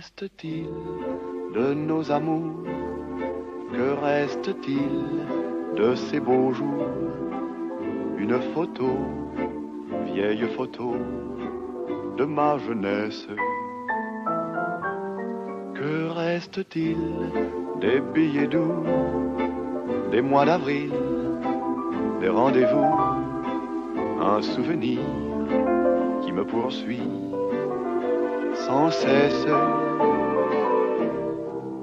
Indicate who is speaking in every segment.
Speaker 1: reste-t-il de nos amours Que reste-t-il de ces beaux jours? Une photo, vieille photo de ma jeunesse. Que reste-t-il des billets doux, des mois d'avril, des rendez-vous, un souvenir qui me poursuit? Sans cesse.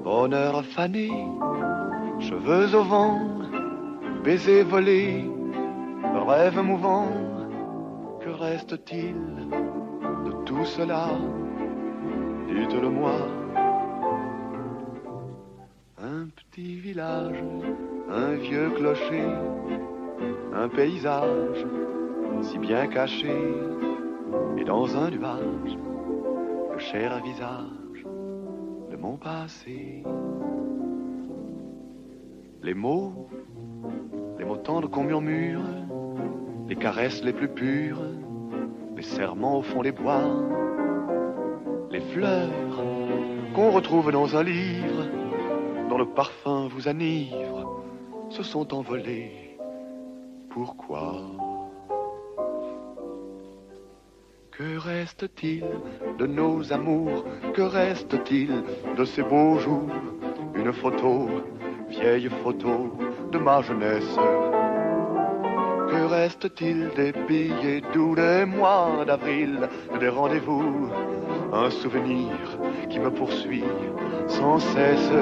Speaker 1: Bonheur fané, cheveux au vent, baisers volés, rêve mouvant, que reste-t-il de tout cela? Dites-le-moi. Un petit village, un vieux clocher, un paysage si bien caché, et dans un nuage, cher visage de mon passé. Les mots, les mots tendres qu'on murmure, les caresses les plus pures, les serments au fond des bois, les fleurs qu'on retrouve dans un livre, dont le parfum vous enivre, se sont envolés. Pourquoi? Que reste-t-il de nos amours? Que reste-t-il de ces beaux jours? Une photo, vieille photo de ma jeunesse. Que reste-t-il des billets doux des mois d'avril, des rendez-vous? Un souvenir qui me poursuit sans cesse.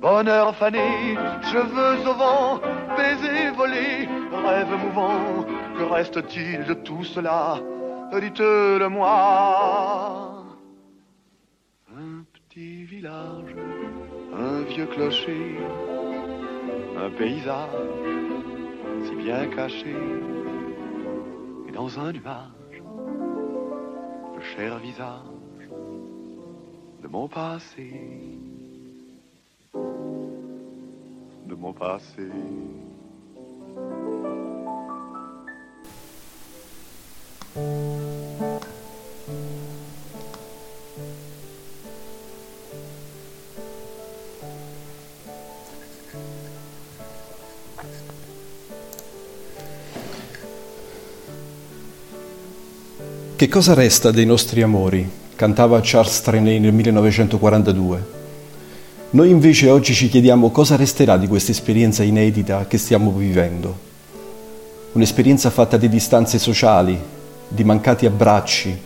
Speaker 1: Bonheur fané, cheveux au vent, baisers volés, rêve mouvant, que reste-t-il de tout cela? Dites-le-moi. Un petit village, un vieux clocher, un paysage si bien caché, et dans un nuage, le cher visage de mon passé, de mon passé.
Speaker 2: Che cosa resta dei nostri amori? cantava Charles Trenet nel 1942. Noi invece oggi ci chiediamo cosa resterà di questa esperienza inedita che stiamo vivendo. Un'esperienza fatta di distanze sociali, di mancati abbracci,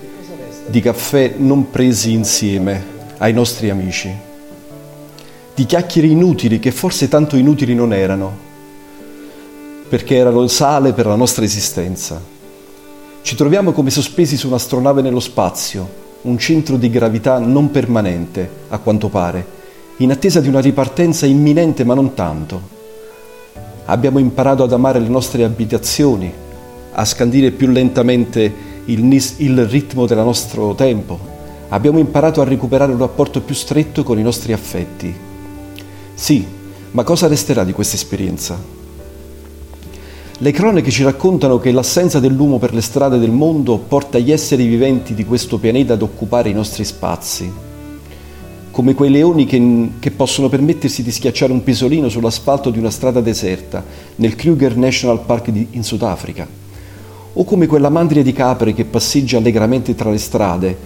Speaker 2: di caffè non presi insieme ai nostri amici, di chiacchiere inutili che forse tanto inutili non erano, perché erano sale per la nostra esistenza. Ci troviamo come sospesi su un'astronave nello spazio, un centro di gravità non permanente, a quanto pare, in attesa di una ripartenza imminente ma non tanto. Abbiamo imparato ad amare le nostre abitazioni, a scandire più lentamente il, il ritmo del nostro tempo. Abbiamo imparato a recuperare un rapporto più stretto con i nostri affetti. Sì, ma cosa resterà di questa esperienza? Le cronache ci raccontano che l'assenza dell'uomo per le strade del mondo porta gli esseri viventi di questo pianeta ad occupare i nostri spazi, come quei leoni che, che, possono permettersi di schiacciare un pisolino sull'asfalto di una strada deserta nel Kruger National Park di, in Sudafrica, o come quella mandria di capre che passeggia allegramente tra le strade,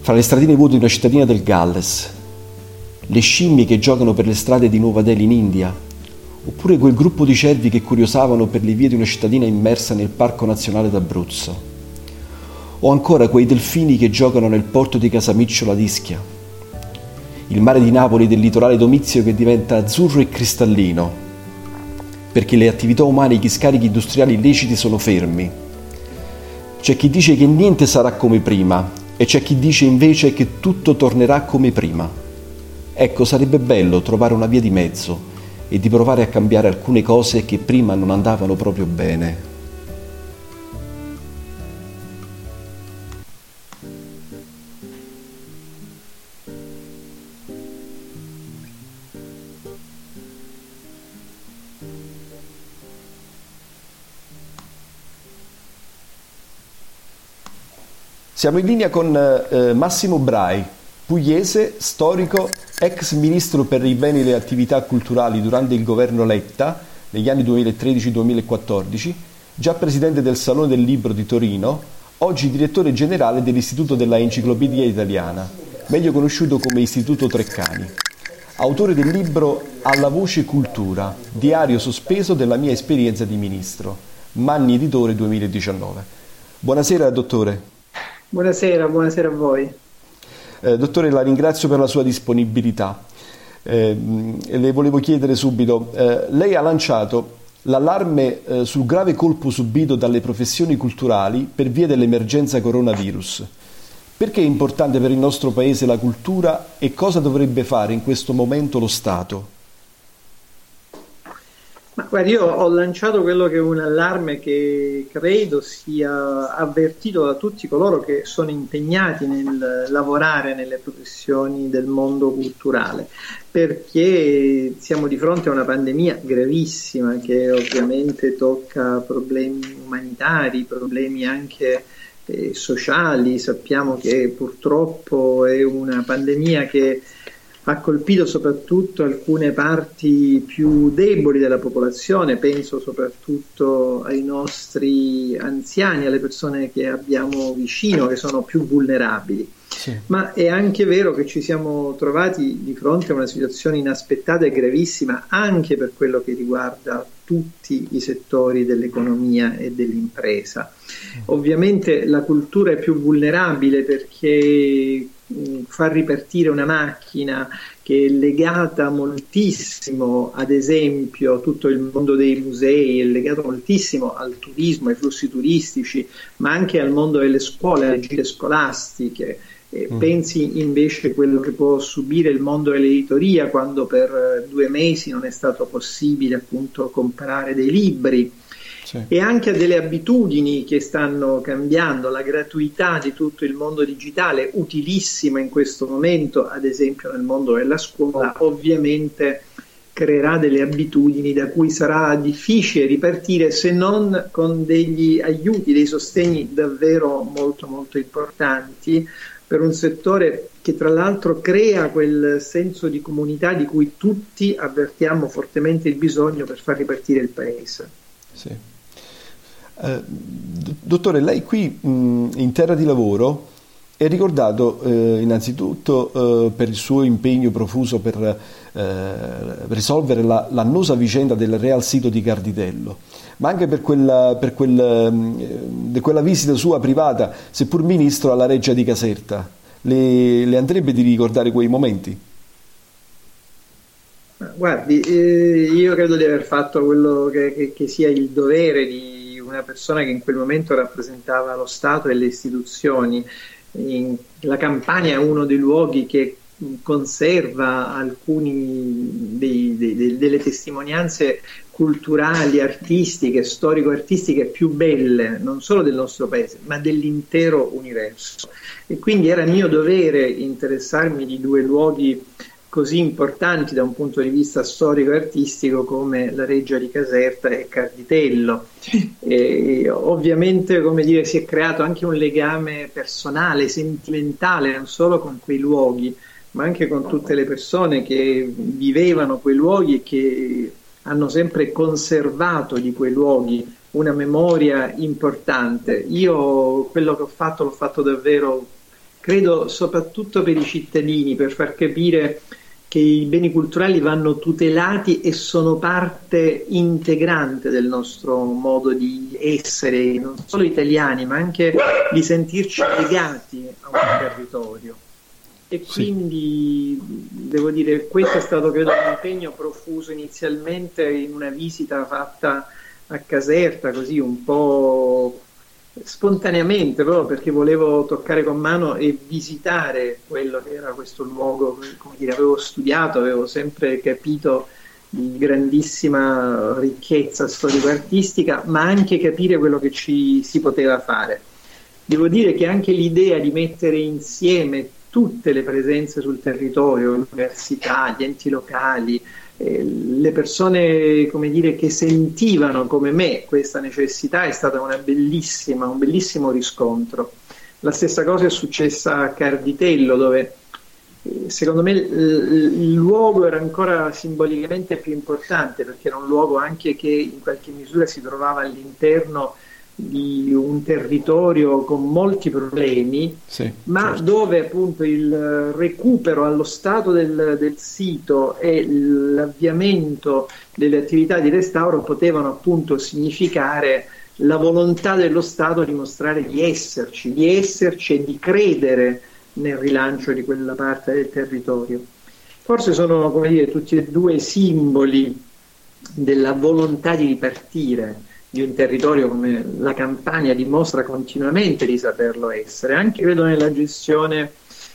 Speaker 2: fra le stradine vuote di una cittadina del Galles, le scimmie che giocano per le strade di Nuova Delhi in India, oppure quel gruppo di cervi che curiosavano per le vie di una cittadina immersa nel Parco Nazionale d'Abruzzo, o ancora quei delfini che giocano nel porto di Casamicciola d'Ischia, il mare di Napoli del litorale domizio che diventa azzurro e cristallino, perché le attività umane e gli scarichi industriali illeciti sono fermi. C'è chi dice che niente sarà come prima e c'è chi dice invece che tutto tornerà come prima. Ecco, sarebbe bello trovare una via di mezzo e di provare a cambiare alcune cose che prima non andavano proprio bene. Siamo in linea con eh, Massimo Brai. pugliese, storico, ex ministro per i beni e le attività culturali durante il governo Letta negli anni 2013-2014, già presidente del Salone del Libro di Torino, oggi direttore generale dell'Istituto della Enciclopedia Italiana, meglio conosciuto come Istituto Treccani. Autore del libro Alla voce cultura, diario sospeso della mia esperienza di ministro, Manni Editore 2019. Buonasera dottore.
Speaker 3: Buonasera, buonasera a voi.
Speaker 2: Eh, dottore, la ringrazio per la sua disponibilità. Eh, le volevo chiedere subito, eh, lei ha lanciato l'allarme eh, sul grave colpo subito dalle professioni culturali per via dell'emergenza coronavirus. Perché è importante per il nostro Paese la cultura e cosa dovrebbe fare in questo momento lo Stato?
Speaker 3: Ma guarda, io ho lanciato quello che è un allarme che credo sia avvertito da tutti coloro che sono impegnati nel lavorare nelle professioni del mondo culturale, perché siamo di fronte a una pandemia gravissima che ovviamente tocca problemi umanitari, problemi anche eh, sociali. Sappiamo che purtroppo è una pandemia che ha colpito soprattutto alcune parti più deboli della popolazione, penso soprattutto ai nostri anziani, alle persone che abbiamo vicino, che sono più vulnerabili. Sì. Ma è anche vero che ci siamo trovati di fronte a una situazione inaspettata e gravissima anche per quello che riguarda tutti i settori dell'economia e dell'impresa. Mm. Ovviamente la cultura è più vulnerabile perché far ripartire una macchina che è legata moltissimo, ad esempio, tutto il mondo dei musei, è legato moltissimo al turismo, ai flussi turistici, ma anche al mondo delle scuole, alle gite scolastiche. Eh, mm. Pensi invece a quello che può subire il mondo dell'editoria quando per due mesi non è stato possibile appunto comprare dei libri sì. e anche a delle abitudini che stanno cambiando, la gratuità di tutto il mondo digitale, utilissima in questo momento, ad esempio nel mondo della scuola, ovviamente creerà delle abitudini da cui sarà difficile ripartire se non con degli aiuti, dei sostegni davvero molto molto importanti per un settore che tra l'altro crea quel senso di comunità di cui tutti avvertiamo fortemente il bisogno per far ripartire il paese.
Speaker 2: Sì. Eh, dottore, lei qui mh, in terra di lavoro è ricordato eh, innanzitutto eh, per il suo impegno profuso per eh, risolvere la, l'annosa vicenda del Real Sito di Carditello, ma anche per quella, per quel, mh, quella visita sua privata, seppur ministro, alla Reggia di Caserta. Le, le andrebbe di ricordare quei momenti?
Speaker 3: Guardi, eh, io credo di aver fatto quello che, che, che sia il dovere di una persona che in quel momento rappresentava lo Stato e le istituzioni. In, la Campania è uno dei luoghi che conserva alcune delle testimonianze culturali, artistiche, storico-artistiche più belle, non solo del nostro paese, ma dell'intero universo. E quindi era mio dovere interessarmi di due luoghi così importanti da un punto di vista storico e artistico come la Reggia di Caserta e Carditello. E, ovviamente come dire, si è creato anche un legame personale, sentimentale, non solo con quei luoghi, ma anche con tutte le persone che vivevano quei luoghi e che hanno sempre conservato di quei luoghi una memoria importante. Io quello che ho fatto l'ho fatto davvero, credo, soprattutto per i cittadini, per far capire che i beni culturali vanno tutelati e sono parte integrante del nostro modo di essere, non solo italiani, ma anche di sentirci legati a un territorio. E quindi sì. devo dire, questo è stato credo un impegno profuso inizialmente in una visita fatta a Caserta, così un po' spontaneamente proprio perché volevo toccare con mano e visitare quello che era questo luogo, come dire, avevo studiato, avevo sempre capito di grandissima ricchezza storico-artistica, ma anche capire quello che ci si poteva fare. Devo dire che anche l'idea di mettere insieme tutte le presenze sul territorio, l'università, gli enti locali, le persone dire, che sentivano come me questa necessità è stato un bellissimo riscontro. La stessa cosa è successa a Carditello dove secondo me il luogo era ancora simbolicamente più importante perché era un luogo anche che in qualche misura si trovava all'interno di un territorio con molti problemi, sì, ma certo. dove appunto il recupero allo stato del, del, sito e l'avviamento delle attività di restauro potevano appunto significare la volontà dello Stato di mostrare di esserci, di esserci e di credere nel rilancio di quella parte del territorio. Forse sono come dire, tutti e due simboli della volontà di ripartire di un territorio come la Campania dimostra continuamente di saperlo essere, anche credo nella gestione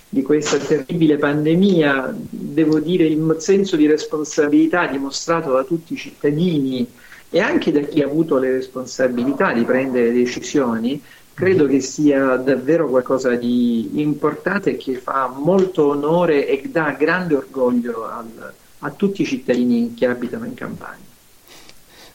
Speaker 3: di questa terribile pandemia, devo dire il senso di responsabilità dimostrato da tutti i cittadini e anche da chi ha avuto le responsabilità di prendere decisioni, credo che sia davvero qualcosa di importante che fa molto onore e dà grande orgoglio al, a tutti i cittadini che abitano in Campania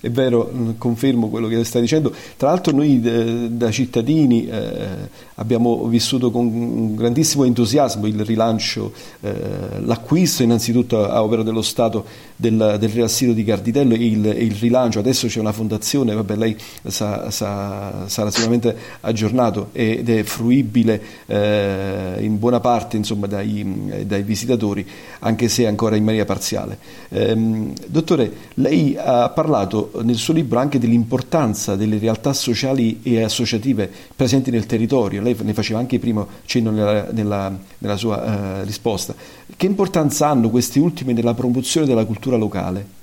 Speaker 2: è vero, mm, confermo quello che stai dicendo. Tra l'altro noi eh, da cittadini eh, abbiamo vissuto con grandissimo entusiasmo il rilancio, eh, l'acquisto innanzitutto a opera dello Stato del, del Real di Carditello e il, il, rilancio. Adesso c'è una fondazione, vabbè, lei sa, sa, sarà sicuramente aggiornato ed è fruibile in buona parte insomma, dai, dai, visitatori, anche se ancora in maniera parziale. Ehm, dottore, lei ha parlato nel suo libro anche dell'importanza delle realtà sociali e associative presenti nel territorio, lei ne faceva anche prima cenno nella, nella, nella sua uh, risposta. Che importanza hanno questi ultimi nella promozione della cultura locale?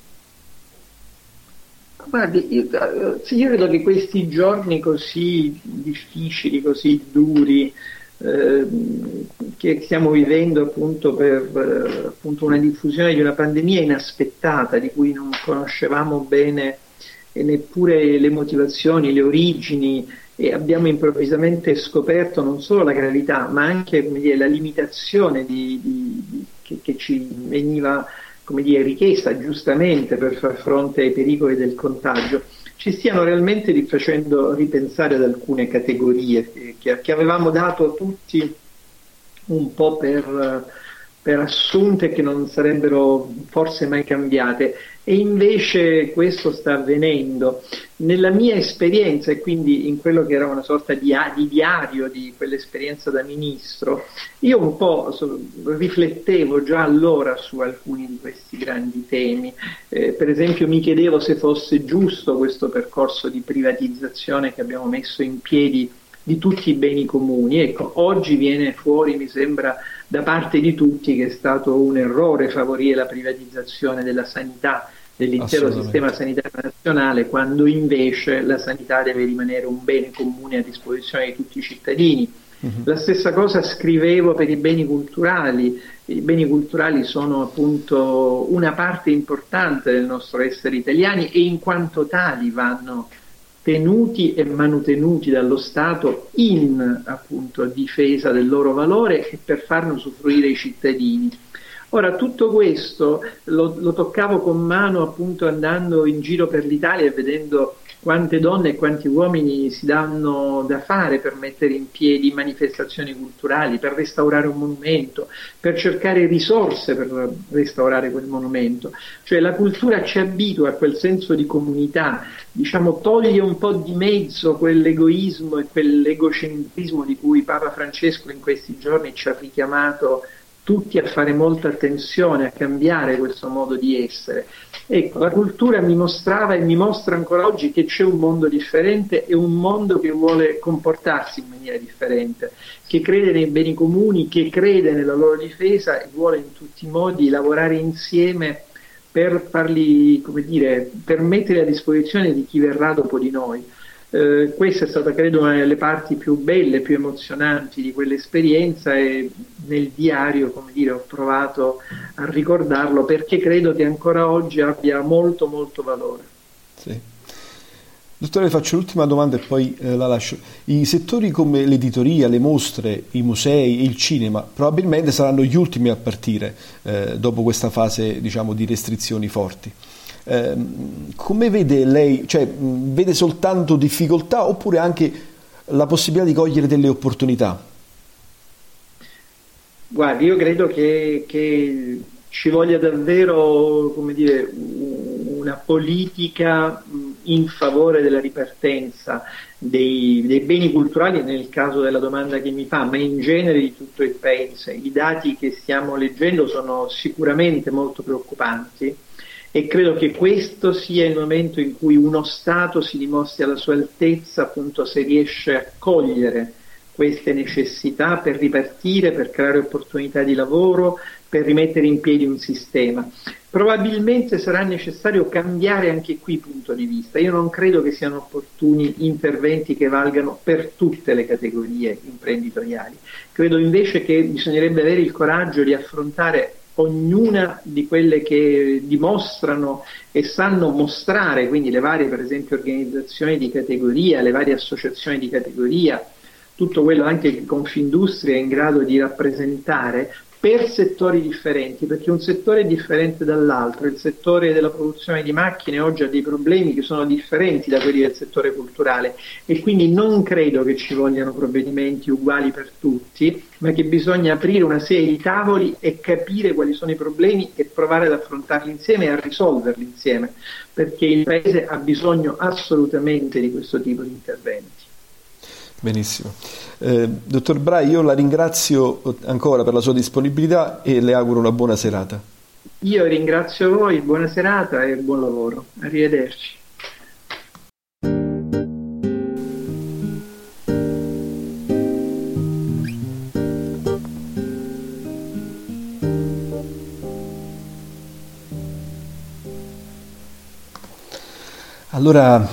Speaker 3: Guardi, io, eh, io credo che questi giorni così difficili, così duri, eh, che stiamo vivendo appunto per eh, appunto una diffusione di una pandemia inaspettata di cui non conoscevamo bene neppure le motivazioni, le origini e abbiamo improvvisamente scoperto non solo la gravità ma anche dire, la limitazione di, di, di, che, che, ci veniva dire, richiesta giustamente per far fronte ai pericoli del contagio ci stiano realmente facendo ripensare ad alcune categorie che, che avevamo dato tutti un po' per, per assunte che non sarebbero forse mai cambiate e invece questo sta avvenendo. Nella mia esperienza e quindi in quello che era una sorta di, di diario di quell'esperienza da ministro, io un po' riflettevo già allora su alcuni di questi grandi temi. Eh, per esempio mi chiedevo se fosse giusto questo percorso di privatizzazione che abbiamo messo in piedi di tutti i beni comuni. Ecco, oggi viene fuori, mi sembra, da parte di tutti che è stato un errore favorire la privatizzazione della sanità, dell'intero sistema sanitario nazionale, quando invece la sanità deve rimanere un bene comune a disposizione di tutti i cittadini. Uh-huh. La stessa cosa scrivevo per i beni culturali. I beni culturali sono appunto una parte importante del nostro essere italiani e in quanto tali vanno tenuti e manutenuti dallo Stato in appunto difesa del loro valore e per farne usufruire i cittadini. Ora, tutto questo lo, lo, toccavo con mano appunto andando in giro per l'Italia e vedendo quante donne e quanti uomini si danno da fare per mettere in piedi manifestazioni culturali, per restaurare un monumento, per cercare risorse per restaurare quel monumento. Cioè la cultura ci abitua a quel senso di comunità, diciamo toglie un po' di mezzo quell'egoismo e quell'egocentrismo di cui Papa Francesco in questi giorni ci ha richiamato tutti a fare molta attenzione, a cambiare questo modo di essere. Ecco, la cultura mi mostrava e mi mostra ancora oggi che c'è un mondo differente e un mondo che vuole comportarsi in maniera differente, che crede nei beni comuni, che crede nella loro difesa e vuole in tutti i modi lavorare insieme per farli, come dire, per mettere a disposizione di chi verrà dopo di noi. Eh, questa è stata credo una delle parti più belle, più emozionanti di quell'esperienza e nel diario come dire, ho provato a ricordarlo perché credo che ancora oggi abbia molto molto valore.
Speaker 2: Sì. Dottore, faccio l'ultima domanda e poi eh, la lascio. I settori come l'editoria, le mostre, i musei, il cinema probabilmente saranno gli ultimi a partire eh, dopo questa fase diciamo, di restrizioni forti. Eh, come vede lei, cioè, vede soltanto difficoltà oppure anche la possibilità di cogliere delle opportunità?
Speaker 3: Guardi, io credo che, che ci voglia davvero dire, una politica in favore della ripartenza dei, dei, beni culturali nel caso della domanda che mi fa, ma in genere di tutto il paese. I dati che stiamo leggendo sono sicuramente molto preoccupanti e credo che questo sia il momento in cui uno Stato si dimostri alla sua altezza appunto se riesce a cogliere queste necessità per ripartire, per creare opportunità di lavoro, per rimettere in piedi un sistema. Probabilmente sarà necessario cambiare anche qui punto di vista. Io non credo che siano opportuni interventi che valgano per tutte le categorie imprenditoriali. Credo invece che bisognerebbe avere il coraggio di affrontare ognuna di quelle che dimostrano e sanno mostrare, quindi le varie per esempio organizzazioni di categoria, le varie associazioni di categoria, tutto quello anche che Confindustria è in grado di rappresentare per settori differenti, perché un settore è differente dall'altro, il settore della produzione di macchine oggi ha dei problemi che sono differenti da quelli del settore culturale e quindi non credo che ci vogliano provvedimenti uguali per tutti, ma che bisogna aprire una serie di tavoli e capire quali sono i problemi e provare ad affrontarli insieme e a risolverli insieme, perché il Paese ha bisogno assolutamente di questo tipo di interventi.
Speaker 2: Benissimo. Eh, dottor Brai, io la ringrazio ancora per la sua disponibilità e le auguro una buona serata.
Speaker 3: Io ringrazio voi, buona serata e buon lavoro. Arrivederci.
Speaker 2: Allora,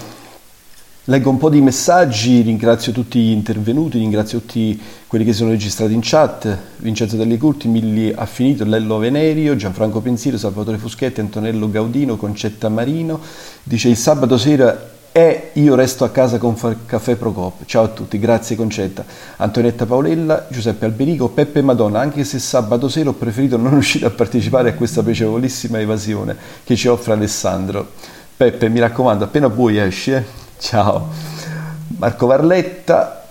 Speaker 2: Leggo un po' di messaggi, ringrazio tutti gli intervenuti, ringrazio tutti quelli che sono registrati in chat, Vincenzo Delle Curti, Milli Affinito, Lello Venerio, Gianfranco Pensiero, Salvatore Fuschetti, Antonello Gaudino, Concetta Marino, dice il sabato sera è Io resto a casa con Caffè Procop. Ciao a tutti, grazie Concetta. Antonietta Paolella, Giuseppe Alberico, Peppe Madonna, anche se sabato sera ho preferito non uscire a partecipare a questa piacevolissima evasione che ci offre Alessandro. Peppe, mi raccomando, appena vuoi esci, eh? Ciao. Marco Varletta,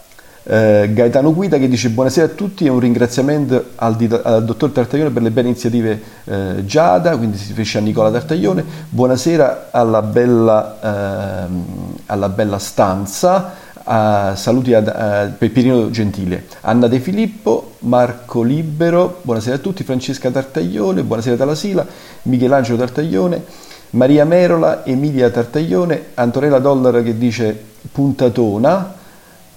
Speaker 2: eh, Gaetano Guida che dice buonasera a tutti e un ringraziamento al, al dottor Tartaglione per le belle iniziative eh, Giada, quindi si riferisce a Nicola Tartaglione. Buonasera alla bella, eh, alla bella stanza. Uh, saluti a uh, Peppino Gentile, Anna De Filippo, Marco Libero, buonasera a tutti, Francesca Tartaglione, buonasera dalla Sila, Michelangelo Tartaglione, Maria Merola, Emilia Tartaglione, Antonella Dollar che dice puntatona,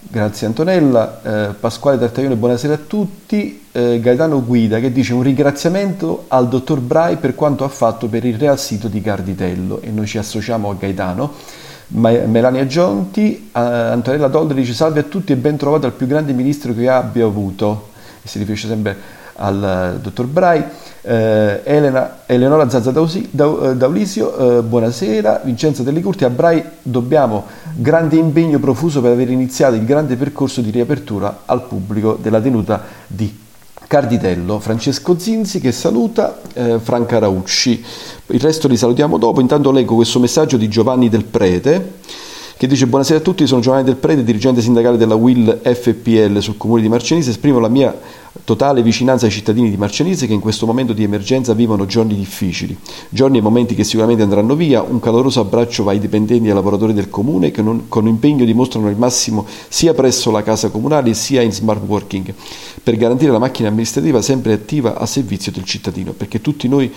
Speaker 2: grazie Antonella, eh, Pasquale Tartaglione, buonasera a tutti, eh, Gaetano Guida che dice un ringraziamento al dottor Brai per quanto ha fatto per il Real Sito di Carditello e noi ci associamo a Gaetano. Melania Gionti, eh, Antonella Dollar dice salve a tutti e ben trovato al più grande ministro che abbia avuto, si riferisce sempre al eh, dottor Brai. Eh, Elena, Eleonora Zazza eh, Daulisio, eh, buonasera. Vincenzo Dellicurti, a Brai dobbiamo grande impegno profuso per aver iniziato il grande percorso di riapertura al pubblico della tenuta di Carditello. Francesco Zinzi che saluta, eh, Franca Raucci. Il resto li salutiamo dopo. Intanto leggo questo messaggio di Giovanni Del Prete che dice buonasera a tutti, sono Giovanni Del Prete, dirigente sindacale della WIL FPL sul comune di Marcianise, esprimo la mia Totale vicinanza ai cittadini di Marcianise che in questo momento di emergenza vivono giorni difficili, giorni e momenti che sicuramente andranno via. Un caloroso abbraccio va ai dipendenti e ai lavoratori del comune che non, con impegno dimostrano il massimo sia presso la casa comunale sia in smart working per garantire la macchina amministrativa sempre attiva a servizio del cittadino, perché tutti noi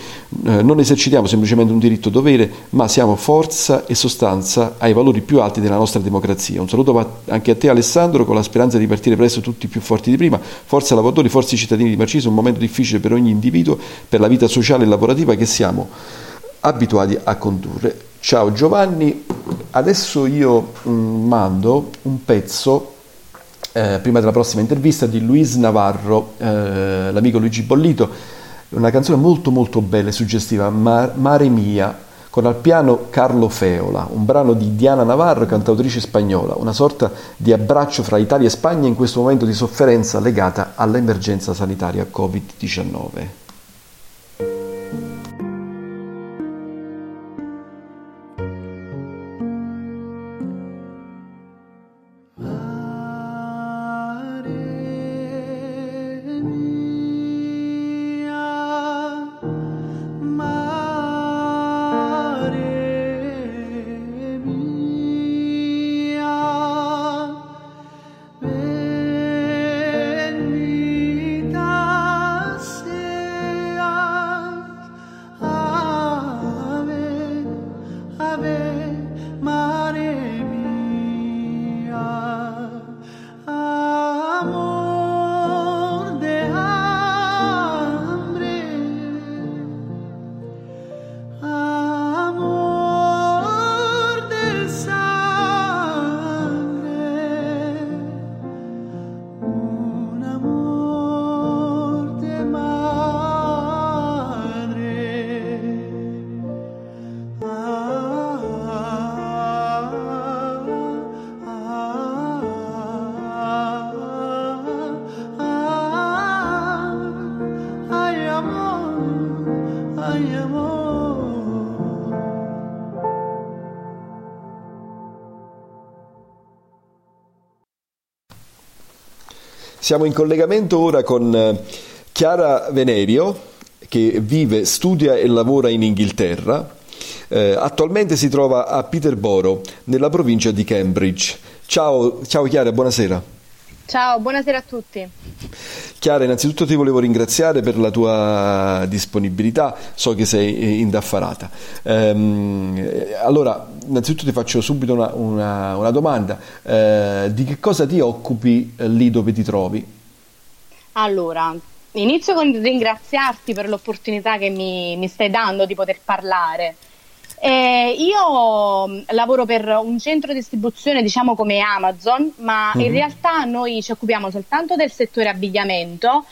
Speaker 2: eh, non esercitiamo semplicemente un diritto dovere, ma siamo forza e sostanza ai valori più alti della nostra democrazia. Un saluto anche a te Alessandro con la speranza di partire presto tutti più forti di prima. Forza lavoratori lavoratori, forse i cittadini di Marcise, un momento difficile per ogni individuo, per la vita sociale e lavorativa che siamo abituati a condurre. Ciao Giovanni, adesso io mm, mando un pezzo, eh, prima della prossima intervista, di Luis Navarro, eh, l'amico Luigi Bollito, una canzone molto molto bella e suggestiva, Mare Mia, con al piano Carlo Feola, un brano di Diana Navarro, cantautrice spagnola, una sorta di abbraccio fra Italia e Spagna in questo momento di sofferenza legata all'emergenza sanitaria Covid-19. mi. Siamo in collegamento ora con eh, Chiara Venerio che vive, studia e lavora in Inghilterra. Eh, attualmente si trova a Peterborough, nella provincia di Cambridge. Ciao, ciao Chiara, buonasera.
Speaker 4: Ciao, buonasera a tutti.
Speaker 2: Chiara, innanzitutto ti volevo ringraziare per la tua disponibilità, so che sei indaffarata. Ehm, allora, innanzitutto ti faccio subito una, una, una domanda. Eh, di che cosa ti occupi eh, lì dove ti trovi?
Speaker 4: Allora, inizio con ringraziarti per l'opportunità che mi, mi stai dando di poter parlare. Eh, io mm, lavoro per un centro di distribuzione, diciamo come Amazon, ma mm-hmm. in mhm. realtà noi ci occupiamo soltanto del settore abbigliamento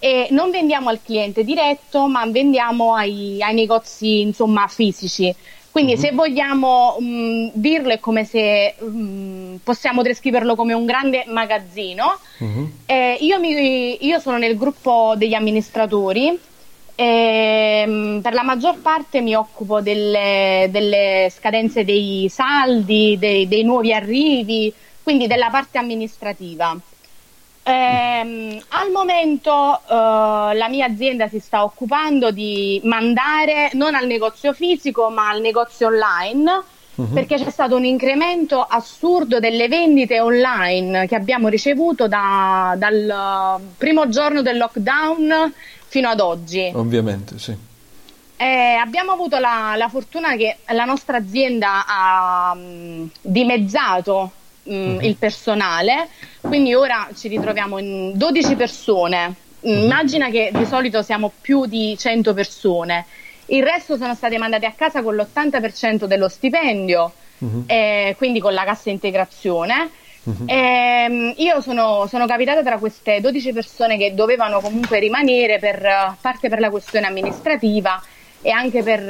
Speaker 4: e non vendiamo al cliente diretto, ma vendiamo ai, ai negozi insomma, fisici. Quindi mm-hmm. se vogliamo mh, mm, dirlo è come se mh, mm, possiamo descriverlo come un grande magazzino. Mm-hmm. Eh, io, mi, io sono nel gruppo degli amministratori e, ehm, per la maggior parte mi occupo delle, delle scadenze dei saldi, dei, dei, nuovi arrivi, quindi della parte amministrativa. Ehm, al momento eh, la mia azienda si sta occupando di mandare non al negozio fisico ma al negozio online uh-huh. perché c'è stato un incremento assurdo delle vendite online che abbiamo ricevuto da, dal primo giorno del lockdown fino ad oggi.
Speaker 2: Ovviamente, sì.
Speaker 4: Eh, abbiamo avuto la, la, fortuna che la nostra azienda ha mh, dimezzato mh, uh-huh. il personale, quindi ora ci ritroviamo in 12 persone. Uh-huh. Immagina che di solito siamo più di 100 persone. Il resto sono state mandate a casa con l'80% dello stipendio, uh-huh. eh, quindi con la cassa integrazione Uh-huh. E, io sono, sono, capitata tra queste 12 persone che dovevano comunque rimanere per parte per la questione amministrativa e anche per,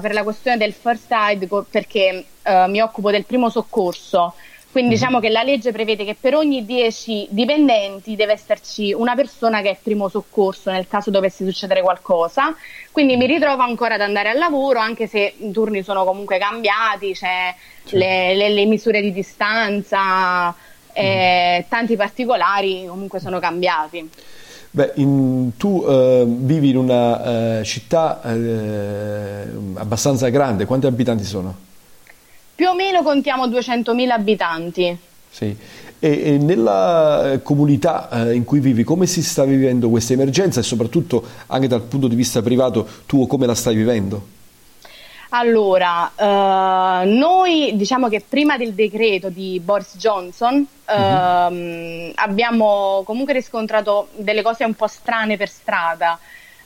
Speaker 4: per la questione del first aid perché uh, mi occupo del primo soccorso. Quindi uh-huh. diciamo che la legge prevede che per ogni 10 dipendenti deve esserci una persona che è primo soccorso nel caso dovesse succedere qualcosa. Quindi mi ritrovo ancora ad andare al lavoro, anche se i turni sono comunque cambiati, c'è certo. le, le, le, misure di distanza, eh, mm. tanti particolari comunque sono cambiati.
Speaker 2: Beh, in, tu eh, vivi in una eh, città eh, abbastanza grande, quanti abitanti sono?
Speaker 4: Più o meno contiamo 200.000 abitanti.
Speaker 2: Sì. E, e nella eh, comunità eh, in cui vivi, come si sta vivendo questa emergenza e soprattutto anche dal punto di vista privato, tu come la stai vivendo?
Speaker 4: Allora, eh, noi diciamo che prima del decreto di Boris Johnson uh-huh. abbiamo comunque riscontrato delle cose un po' strane per strada.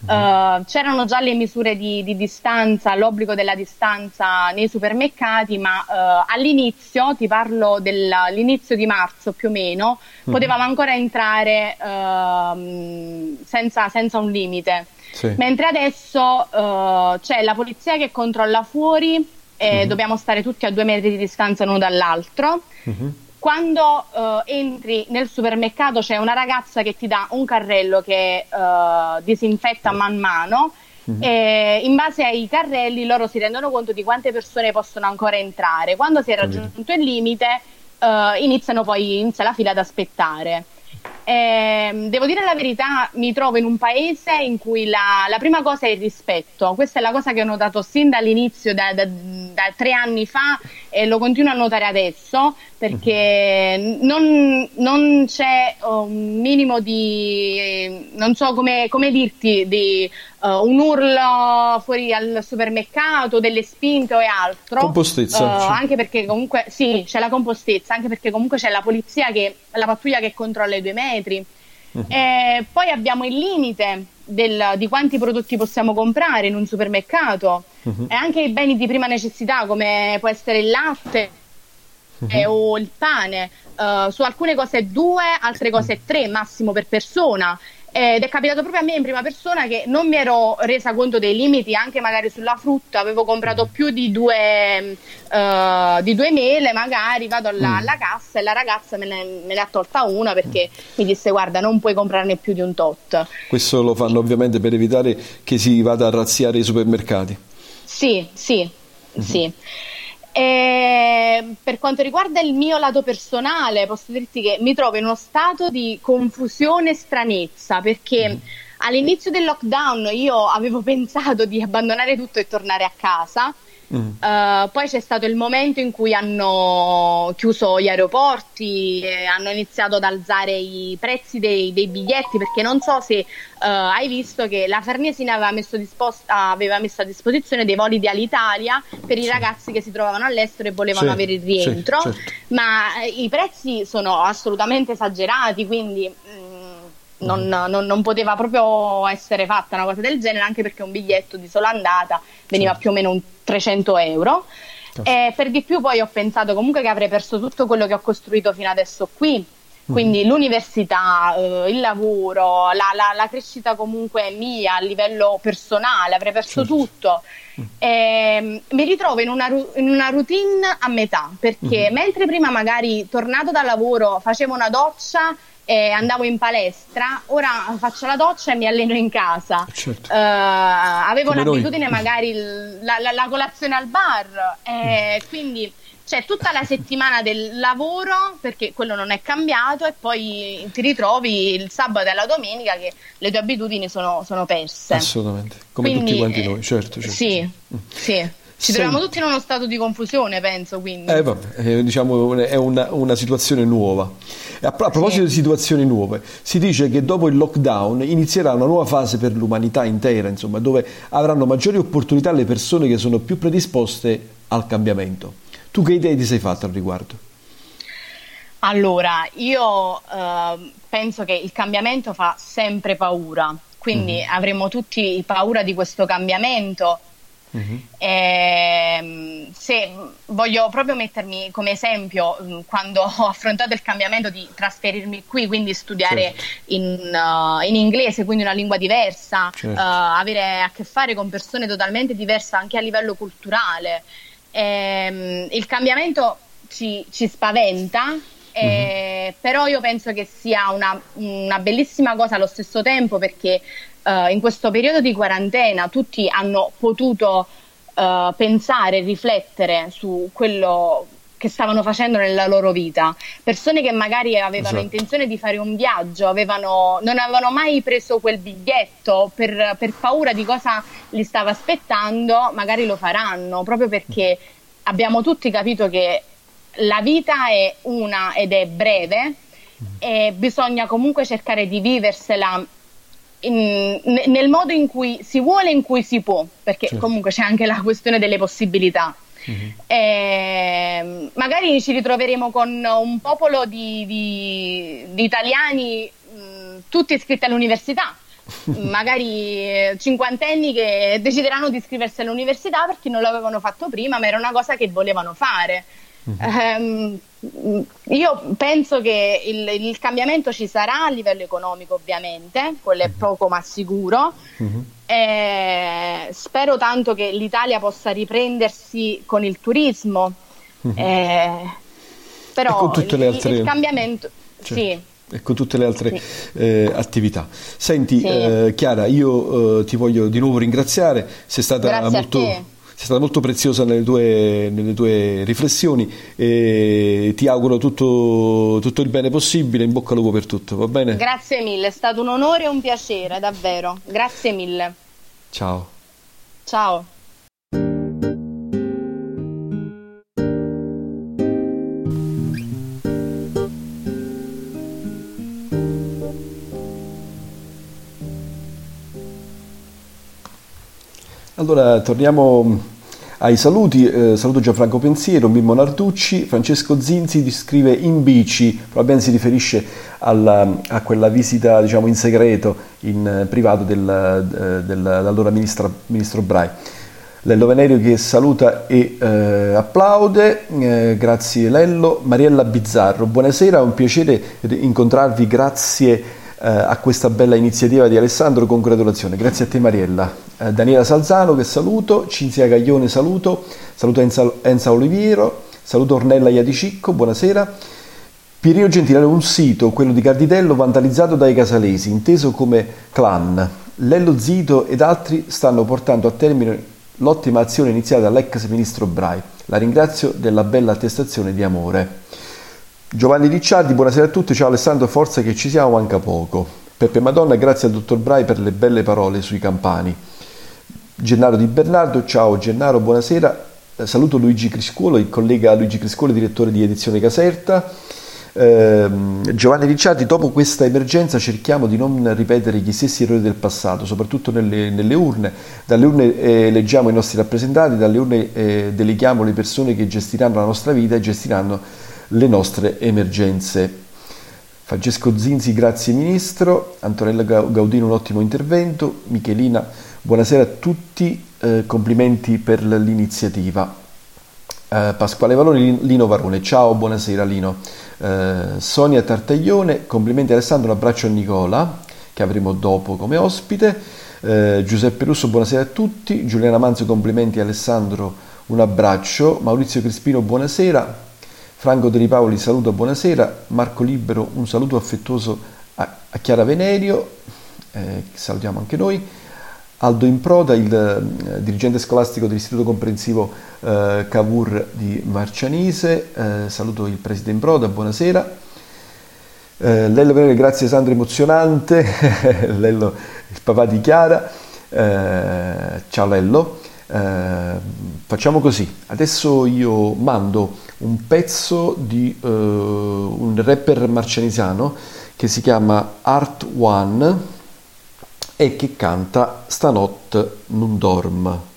Speaker 4: Uh, c'erano già le misure di, di, distanza, l'obbligo della distanza nei supermercati, ma uh, all'inizio, ti parlo dell'inizio di marzo più o meno, uh-huh. potevamo ancora entrare uh, senza, senza, un limite. Sì. Mentre adesso c'è la polizia che controlla fuori e uh-huh. dobbiamo stare tutti a due metri di distanza l'uno dall'altro. Uh-huh quando uh, entri nel supermercato c'è una ragazza che ti dà un carrello che uh, disinfetta man mano mm-hmm. e in base ai carrelli loro si rendono conto di quante persone possono ancora entrare. Quando si è raggiunto il limite uh, iniziano poi inizia la fila ad aspettare. Eh, devo dire la verità, mi trovo in un paese in cui la, la, prima cosa è il rispetto. Questa è la cosa che ho notato sin dall'inizio, da, da, da tre anni fa, e lo continuo a notare adesso, perché non, non, c'è un minimo di, non so come, come dirti, di uh, un urlo fuori al supermercato, delle spinte o altro.
Speaker 2: Compostezza. Uh,
Speaker 4: cioè. Anche perché comunque, sì, c'è la compostezza, anche perché comunque c'è la polizia che, la pattuglia che controlla i due metri. Uh-huh. E poi abbiamo il limite del, di quanti prodotti possiamo comprare in un supermercato uh-huh. e anche i beni di prima necessità come può essere il latte uh-huh. o il pane. Uh, su alcune cose due, altre cose tre massimo per persona ed è capitato proprio a me in prima persona che non mi ero resa conto dei limiti anche magari sulla frutta, avevo comprato più di due, uh, di due mele magari, vado alla, mm. alla, cassa e la ragazza me ne, me ne, ha tolta una perché mi disse guarda non puoi comprarne più di un tot.
Speaker 2: Questo lo fanno ovviamente per evitare che si vada a razziare i supermercati.
Speaker 4: Sì, sì, mm-hmm. sì. E per quanto riguarda il mio lato personale, posso dirti che mi trovo in uno stato di confusione e stranezza perché mm. all'inizio del lockdown io avevo pensato di abbandonare tutto e tornare a casa Mm. Uh, poi c'è stato il momento in cui hanno chiuso gli aeroporti, eh, hanno iniziato ad alzare i prezzi dei, dei biglietti perché non so se uh, hai visto che la Farnesina aveva messo, disposta, aveva messo, a disposizione dei voli di Alitalia per i ragazzi che si trovavano all'estero e volevano sì, avere il rientro, sì, certo. ma eh, i prezzi sono assolutamente esagerati, quindi... Mh, mm, non, non, non, poteva proprio essere fatta una cosa del genere, anche perché un biglietto di sola andata veniva certo. più o meno un 300 euro. Certo. E per di più poi ho pensato comunque che avrei perso tutto quello che ho costruito fino adesso qui, quindi mm-hmm. l'università, eh, il lavoro, la, la, la, crescita comunque mia a livello personale, avrei perso certo. tutto. Mm. E, ehm, mi ritrovo in una, in una, routine a metà, perché mm-hmm. mentre prima magari tornato dal lavoro facevo una doccia e andavo in palestra, ora faccio la doccia e mi alleno in casa. Certo. Uh, avevo Come l'abitudine noi. magari la, la, la, colazione al bar, e mm. quindi c'è tutta la settimana del lavoro perché quello non è cambiato e poi ti ritrovi il sabato e la domenica che le tue abitudini sono, sono perse.
Speaker 2: Assolutamente, come quindi, tutti quanti noi, certo. certo.
Speaker 4: Sì, mm. sì. Ci troviamo tutti in uno stato di confusione, penso, quindi.
Speaker 2: Eh, vabbè, eh, diciamo, è una, una, situazione nuova. A, a proposito sì. di situazioni nuove, si dice che dopo il lockdown inizierà una nuova fase per l'umanità intera, insomma, dove avranno maggiori opportunità le persone che sono più predisposte al cambiamento. Tu che idee ti sei fatta al riguardo?
Speaker 4: Allora, io eh, penso che il cambiamento fa sempre paura, quindi mm-hmm. avremo tutti paura di questo cambiamento Uh-huh. Eh, se voglio proprio mettermi come esempio mm, quando ho affrontato il cambiamento di trasferirmi qui, quindi studiare certo. in, uh, in, inglese, quindi una lingua diversa, certo. uh, avere a che fare con persone totalmente diverse anche a livello culturale. Eh, il cambiamento ci, ci spaventa, eh, uh-huh. però io penso che sia una, una, bellissima cosa allo stesso tempo perché uh, in questo periodo di quarantena tutti hanno potuto uh, pensare, riflettere su quello che stavano facendo nella loro vita, persone che magari avevano esatto. intenzione di fare un viaggio, avevano, non avevano mai preso quel biglietto per, per paura di cosa li stava aspettando, magari lo faranno, proprio perché abbiamo tutti capito che la vita è una ed è breve e bisogna comunque cercare di viversela in, nel modo in cui si vuole e in cui si può, perché certo. comunque c'è anche la questione delle possibilità. Mm-hmm. E magari ci ritroveremo con un popolo di, di, di italiani mh, tutti iscritti all'università, magari cinquantenni che decideranno di iscriversi all'università perché non l'avevano fatto prima, ma era una cosa che volevano fare. Mm-hmm. Um, io penso che il, il, cambiamento ci sarà a livello economico, ovviamente, quello è mhm. poco ma sicuro. Mm-hmm. E spero tanto che l'Italia possa riprendersi con il turismo. Mm-hmm. Eh, però il, altre... il, cambiamento, certo. sì
Speaker 2: e con tutte le altre sì. eh, attività. Senti, sì. eh, Chiara, io eh, ti voglio di nuovo ringraziare, sei stata
Speaker 4: Grazie
Speaker 2: molto sei stata molto preziosa nelle tue, nelle tue riflessioni e ti auguro tutto, tutto, il bene possibile, in bocca al lupo per tutto, va bene?
Speaker 4: Grazie mille, è stato un onore e un piacere, davvero. Grazie mille.
Speaker 2: Ciao.
Speaker 4: Ciao.
Speaker 2: Allora torniamo ai saluti, eh, saluto Gianfranco Pensiero, Mimmo Narducci, Francesco Zinzi scrive in bici, probabilmente si riferisce alla, a quella visita diciamo, in segreto, in eh, privato del, eh, dell'allora ministro, ministro Brai. Lello Venerio che saluta e eh, applaude, eh, grazie Lello. Mariella Bizzarro, buonasera, è un piacere incontrarvi, grazie eh, a questa bella iniziativa di Alessandro, congratulazioni. Grazie a te Mariella. Eh, Daniela Salzano che saluto, Cinzia Gaglione saluto, saluto Enza, Oliviero, saluto Ornella Iadicicco, buonasera. Pierino Gentile un sito, quello di Carditello, vandalizzato dai casalesi, inteso come clan. Lello Zito ed altri stanno portando a termine l'ottima azione iniziata dall'ex ministro Brai. La ringrazio della bella attestazione di amore. Giovanni Ricciardi, buonasera a tutti, ciao Alessandro, forza che ci siamo, manca poco. Peppe Madonna, grazie al dottor Brai per le belle parole sui campani. Gennaro Di Bernardo, ciao Gennaro, buonasera. Saluto Luigi Criscuolo, il collega Luigi Criscuolo, direttore di Edizione Caserta. Eh, Giovanni Ricciardi, dopo questa emergenza cerchiamo di non ripetere gli stessi errori del passato, soprattutto nelle, nelle urne. Dalle urne eh, eleggiamo i nostri rappresentanti, dalle urne eh, deleghiamo le persone che gestiranno la nostra vita e gestiranno le nostre emergenze. Francesco Zinzi, grazie Ministro. Antonella Gaudino, un ottimo intervento. Michelina, buonasera a tutti, eh, complimenti per l'iniziativa. Eh, Pasquale Valoni, Lino Varone, ciao, buonasera Lino. Eh, Sonia Tartaglione, complimenti Alessandro, un abbraccio a Nicola che avremo dopo come ospite. Eh, Giuseppe Russo, buonasera a tutti. Giuliana Manzo, complimenti Alessandro, un abbraccio. Maurizio Crispino, buonasera. Franco De Ripaoli, saluto, buonasera. Marco Libero, un saluto affettuoso a, a Chiara Venerio, eh, salutiamo anche noi. Aldo Improda, il eh, dirigente scolastico dell'Istituto Comprensivo eh, Cavour di Marcianise, eh, saluto il presidente Improda, buonasera. Eh, Lello Venere, grazie Sandro, emozionante, Lello, il papà di Chiara, eh, ciao Lello. Eh, facciamo così, adesso io mando un pezzo di un rapper marcianisano che si chiama Art One e che canta Stanotte non dorm.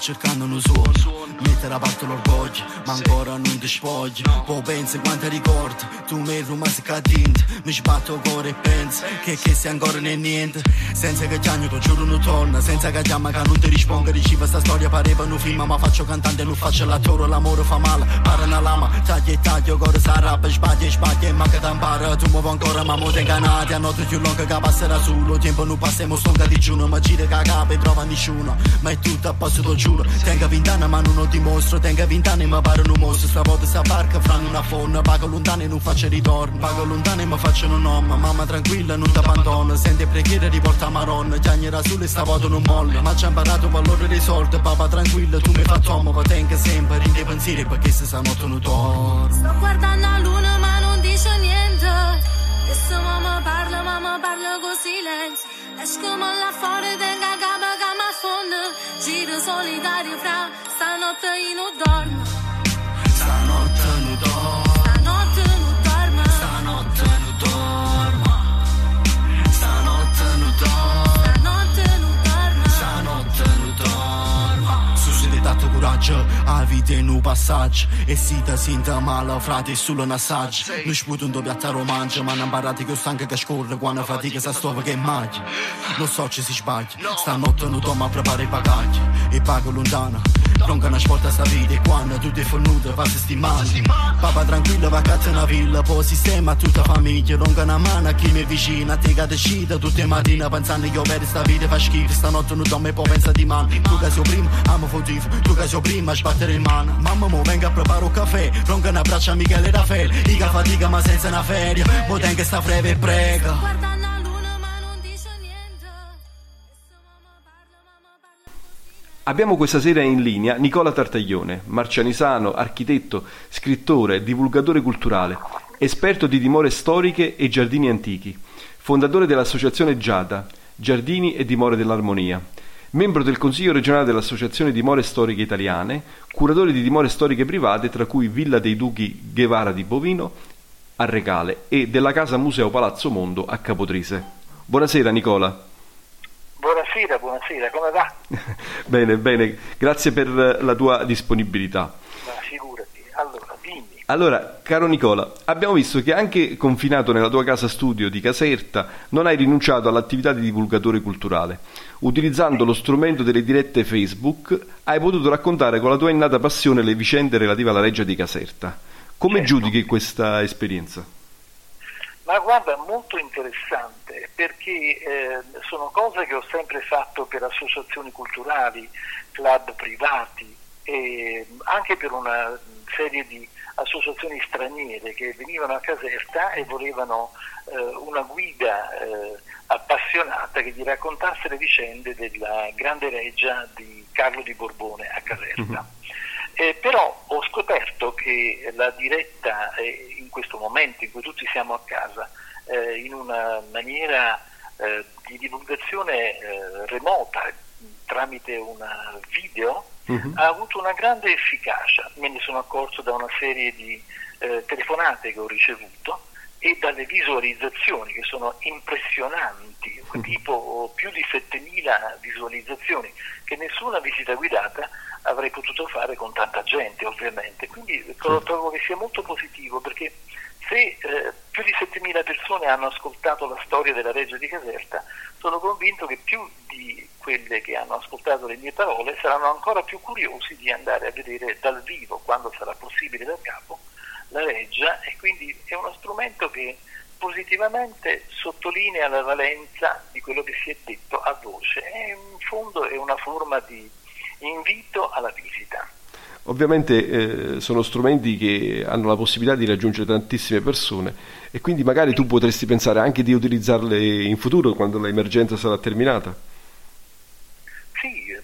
Speaker 5: Cercando un suono Mettere a parte l'orgoglio, ma ancora non ti spoglio Poi pensi quanto ricordo, tu mi rimasi cadente Mi sbatto cuore e penso che, che sei ancora né niente. Senza che chiami, ti giuro non torna Senza che chiama che non ti risponda Diceva sta storia pareva un film Ma faccio cantante, non faccio l'attore L'amore fa male, para una lama Taglia e taglio, cuore si arrabba Sbaglia e sbaglia e manca d'ampara Tu muovo ancora, ma mo te ingannati A notte più lunga che passerà solo Tempo non passa e mo sto digiuno Ma gira che capo e trova nessuno. Ma è tutto a passo, te giuro. Tenga vent'anni ma non ho dimostro. Tenga vent'anni ma pare un mostro. Stavolta sta barca fra una fonna. Pago lontano e non faccio ritorno. Pago lontano e mi faccio un nome Mamma tranquilla non ti abbandono Sente preghiera riporta a Maronna Chiagnerà sulle stavolta non molla. Ma ci ha imparato valore dei soldi Papà tranquilla tu mi fai tomo. Ma tenga sempre in dei pensieri Perché se stanotte non torno.
Speaker 6: Sto guardando la luna ma non dice niente. Se mamma parla, mamma parla con silenzio. Escono là fuori, tenga Giro solitario fra stanotte io non dormo
Speaker 5: Stanotte non dormo
Speaker 6: Stanotte non dormo
Speaker 5: Stanotte non dormo Stanotte non dormo
Speaker 6: Stanotte non dormo
Speaker 5: Stanotte non dormo Su siete dato coraggio A vita in un passaggio E si ti sente male frate solo un assaggio Non sputo un doppio a romanzo Ma non imparate che stanco che scorre Quando fatica sa stova che maglia Lo so ci si sbaglia Stanotte non dormo a preparare i bagagli E pago lontano Pronca una sporta sta vita E quando tu ti fornuto passi stimando Papà tranquillo va a una villa Poi sistema tutta famiglia Ronca una mano a chi mi è vicino A te che decida tutte le mattine Pensando io per sta vita fa schifo Stanotte non dormo e poi pensa di mano Tu che sei prima amo fotivo Tu che sei prima sbattere in mano Mamma mo venga a preparare un caffè. Ronca un abbraccio a Michele Raffaele Ica fatica ma senza una feria. Mo tenga sta freve e prega.
Speaker 2: Abbiamo questa sera in linea Nicola Tartaglione, marcianisano, architetto, scrittore, divulgatore culturale, esperto di dimore storiche e giardini antichi, fondatore dell'associazione Giada, Giardini e Dimore dell'Armonia, membro del Consiglio regionale dell'Associazione Dimore Storiche Italiane, curatore di dimore storiche private tra cui Villa dei Duchi Guevara di Bovino a Regale e della Casa Museo Palazzo Mondo a Capotrise. Buonasera Nicola.
Speaker 7: Buonasera, buonasera, come va?
Speaker 2: Bene, bene, grazie per la tua disponibilità.
Speaker 7: Ma figurati, allora dimmi.
Speaker 2: Allora, caro Nicola, abbiamo visto che anche confinato nella tua casa studio di Caserta non hai rinunciato all'attività di divulgatore culturale. Utilizzando lo strumento delle dirette Facebook hai potuto raccontare con la tua innata passione le vicende relative alla reggia di Caserta. Come
Speaker 7: Certo.
Speaker 2: giudichi questa esperienza?
Speaker 7: Ma guarda, molto interessante perché eh, sono cose che ho sempre fatto per associazioni culturali, club privati e anche per una serie di associazioni straniere che venivano a Caserta e volevano eh, una guida eh, appassionata che gli raccontasse le vicende della grande reggia di Carlo di Borbone a Caserta. Mm-hmm. Eh, però ho scoperto che la diretta eh, in questo momento in cui tutti siamo a casa, eh, in una maniera eh, di divulgazione remota tramite un video, uh-huh. ha avuto una grande efficacia. Me ne sono accorto da una serie di eh, telefonate che ho ricevuto e dalle visualizzazioni che sono impressionanti, uh-huh. tipo più di 7000 visualizzazioni che nessuna visita guidata avrei potuto fare con tanta gente ovviamente. Quindi certo. trovo che sia molto positivo perché se eh, più di 7.000 persone hanno ascoltato la storia della Reggia di Caserta, sono convinto che più di quelle che hanno ascoltato le mie parole saranno ancora più curiosi di andare a vedere dal vivo, quando sarà possibile da capo, la Reggia e quindi è uno strumento che positivamente sottolinea la valenza di quello che si è detto a voce. È, in fondo è una forma di invito alla visita.
Speaker 2: Ovviamente eh, sono strumenti che hanno la possibilità di raggiungere tantissime persone e quindi magari tu potresti pensare anche di utilizzarle in futuro quando l'emergenza sarà terminata.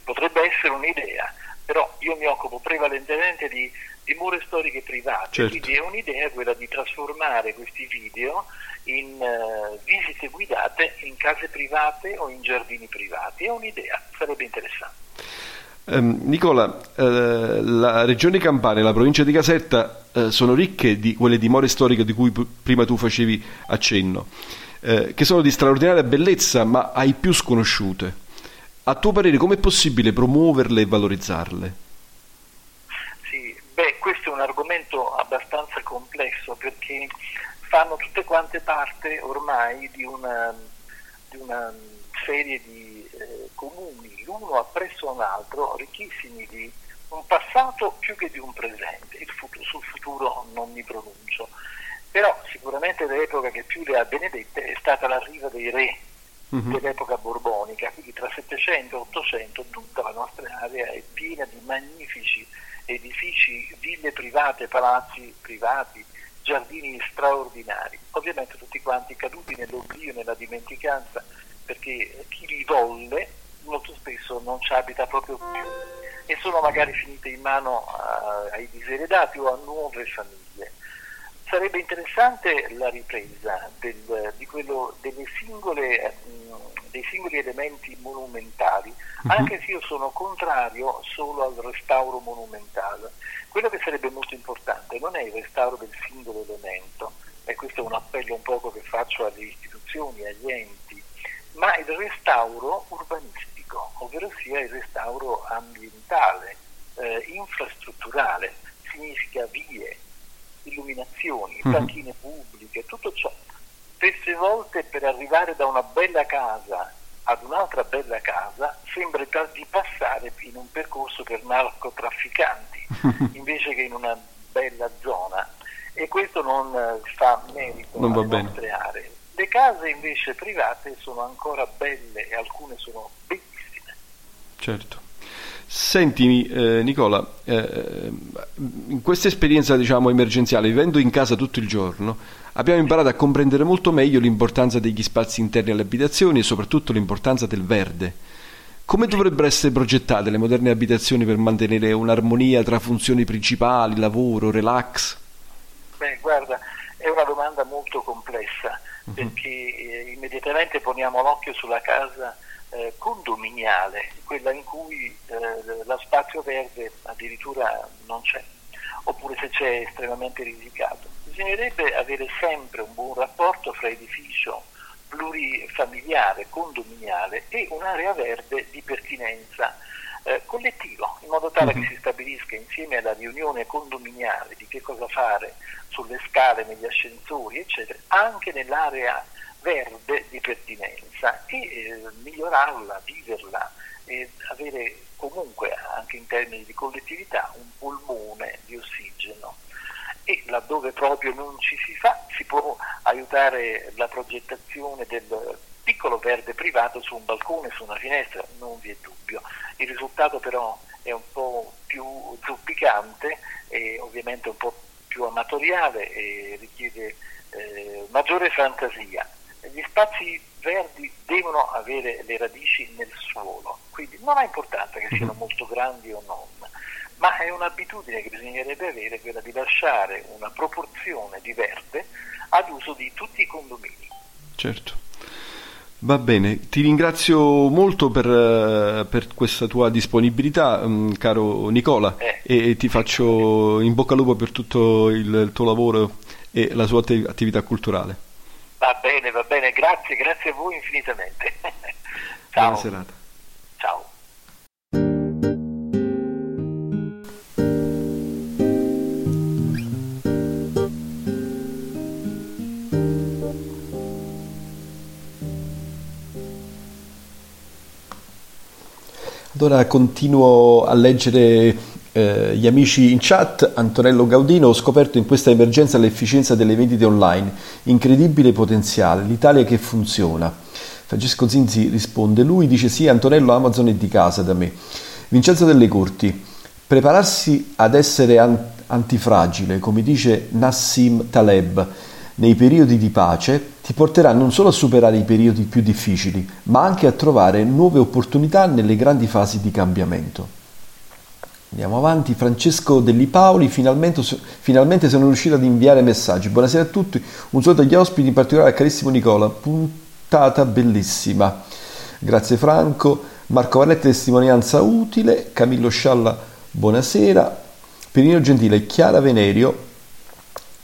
Speaker 7: Potrebbe essere un'idea, però io mi occupo prevalentemente di, di mura storiche private, certo. quindi è un'idea quella di trasformare questi video in uh, visite guidate in case private o in giardini privati, è un'idea, sarebbe interessante.
Speaker 2: Um, Nicola, uh, la regione Campania e la provincia di Caserta uh, sono ricche di quelle dimore storiche di cui p- prima tu facevi accenno, uh, che sono di straordinaria bellezza ma ai più sconosciute. A tuo parere com'è possibile promuoverle e valorizzarle?
Speaker 7: Sì, beh, questo è un argomento abbastanza complesso perché fanno tutte quante parte ormai di una, di una serie di eh, comuni l'uno appresso un altro, ricchissimi di un passato più che di un presente. Futuro, sul futuro non mi pronuncio. Però sicuramente l'epoca che più le ha benedette è stata l'arrivo dei re uh-huh. dell'epoca borbonica, quindi tra 700 e 800 tutta la nostra area è piena di magnifici edifici, ville private, palazzi privati, giardini straordinari, ovviamente tutti quanti caduti nell'oblio, nella dimenticanza, perché chi li volle molto spesso non ci abita proprio più e sono magari finite in mano a, ai diseredati o a nuove famiglie. Sarebbe interessante la ripresa del, quello, singole, mh, dei singoli elementi monumentali, uh-huh. anche se io sono contrario solo al restauro monumentale. Quello che sarebbe molto importante non è il restauro del singolo elemento, e questo è un appello un poco che faccio alle istituzioni, agli enti, ma il restauro urbanistico ovvero sia il restauro ambientale, eh, infrastrutturale, significa vie, illuminazioni, mhm. panchine pubbliche, tutto ciò. Spesse volte per arrivare da una bella casa ad un'altra bella casa sembra di passare in un percorso per narcotrafficanti invece che in una bella zona e questo non eh, fa merito non alle nostre aree. Le case invece private sono ancora belle e alcune sono bellissime
Speaker 2: Certo. Sentimi eh, Nicola, eh, in questa esperienza diciamo emergenziale, vivendo in casa tutto il giorno, abbiamo imparato a comprendere molto meglio l'importanza degli spazi interni alle abitazioni e soprattutto l'importanza del verde. Come dovrebbero essere progettate le moderne abitazioni per mantenere un'armonia tra funzioni principali, lavoro, relax?
Speaker 7: Beh, guarda, è una domanda molto complessa uh-huh. perché eh, immediatamente poniamo l'occhio sulla casa eh, condominiale, quella in cui eh, lo spazio verde addirittura non c'è, oppure se c'è è estremamente risicato. Bisognerebbe avere sempre un buon rapporto fra edificio plurifamiliare, condominiale e un'area verde di pertinenza eh, collettivo, in modo tale che mhm. si stabilisca insieme alla riunione condominiale di che cosa fare sulle scale, negli ascensori, eccetera, anche nell'area verde di pertinenza e eh, migliorarla, viverla e avere comunque anche in termini di collettività un polmone di ossigeno e laddove proprio non ci si fa si può aiutare la progettazione del piccolo verde privato su un balcone, su una finestra, non vi è dubbio. Il risultato però è un po' più zuppicante e ovviamente un po' più amatoriale e richiede eh, maggiore fantasia. Gli spazi verdi devono avere le radici nel suolo, quindi non ha importanza che siano mhm. molto grandi o non, ma è un'abitudine che bisognerebbe avere quella di lasciare una proporzione di verde ad uso di tutti i condomini.
Speaker 2: Certo. Va bene, ti ringrazio molto per, eh, per questa tua disponibilità, mm, caro Nicola, eh. e ti faccio in bocca al lupo per tutto il, il tuo lavoro e la sua attività culturale.
Speaker 7: Va bene, va bene, grazie, grazie a voi infinitamente.
Speaker 2: Ciao. Buona serata.
Speaker 7: Ciao.
Speaker 2: Allora continuo a leggere eh, gli amici in chat. Antonello Gaudino, ho scoperto in questa emergenza l'efficienza delle vendite online, incredibile potenziale, l'Italia che funziona. Francesco Zinzi risponde, lui dice sì, Antonello Amazon è di casa da me. Vincenzo Delle Corti, prepararsi ad essere antifragile, come dice Nassim Taleb, nei periodi di pace ti porterà non solo a superare i periodi più difficili, ma anche a trovare nuove opportunità nelle grandi fasi di cambiamento. Andiamo avanti, Francesco Delli Paoli, finalmente, finalmente sono riuscito ad inviare messaggi. Buonasera a tutti, un saluto agli ospiti, in particolare al carissimo Nicola, puntata bellissima. Grazie Franco, Marco Vanetti, testimonianza utile, Camillo Scialla, buonasera, Pirino Gentile, Chiara Venerio,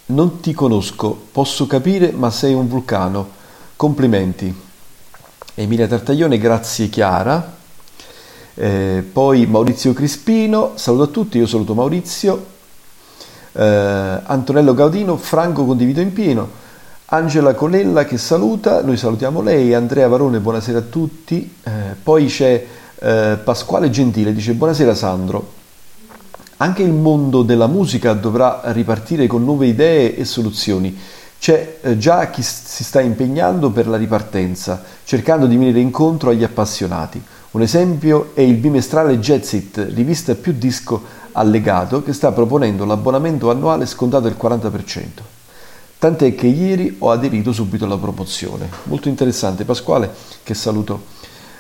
Speaker 2: non ti conosco, posso capire, ma sei un vulcano. Complimenti. Emilia Tartaglione, grazie Chiara. Eh, poi Maurizio Crispino, saluto a tutti, io saluto Maurizio. Eh, Antonello Gaudino, Franco condivido in pieno. Angela Colella che saluta, noi salutiamo lei. Andrea Varone, buonasera a tutti. Eh, poi c'è eh, Pasquale Gentile, dice buonasera Sandro. Anche il mondo della musica dovrà ripartire con nuove idee e soluzioni. C'è eh, già chi si sta impegnando per la ripartenza, cercando di venire incontro agli appassionati. Un esempio è il bimestrale Jetsit, rivista più disco allegato, che sta proponendo l'abbonamento annuale scontato del 40%. Tant'è che ieri ho aderito subito alla promozione. Molto interessante. Pasquale, che saluto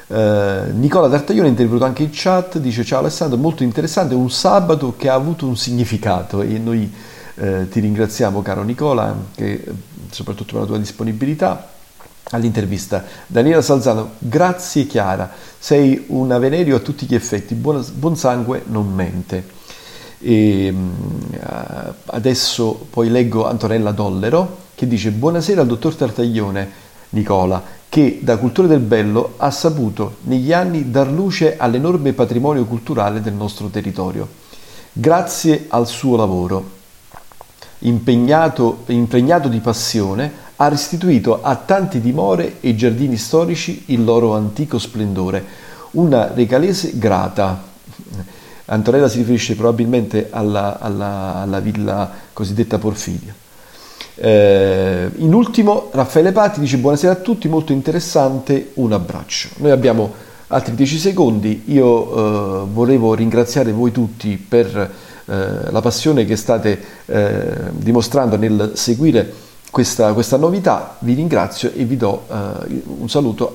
Speaker 2: eh, Nicola Tartaglione è intervenuto anche in chat, dice ciao Alessandro, molto interessante, un sabato che ha avuto un significato e noi eh, ti ringraziamo caro Nicola, che, soprattutto per la tua disponibilità all'intervista. Daniela Salzano, grazie Chiara, sei una Venerio a tutti gli effetti, buon, buon sangue non mente. E, uh, adesso poi leggo Antonella Dollero che dice buonasera al dottor Tartaglione Nicola che da Culture del Bello ha saputo negli anni dar luce all'enorme patrimonio culturale del nostro territorio. Grazie al suo lavoro, impegnato, impregnato di passione, ha restituito a tante dimore e giardini storici il loro antico splendore, una regalese grata. Antonella si riferisce probabilmente alla, alla, alla villa cosiddetta Porfidia. Eh, in ultimo, Raffaele Patti dice buonasera a tutti, molto interessante, un abbraccio. Noi abbiamo altri 10 secondi, io eh, volevo ringraziare voi tutti per eh, la passione che state eh, dimostrando nel seguire questa, questa, novità, vi ringrazio e vi do eh, un saluto.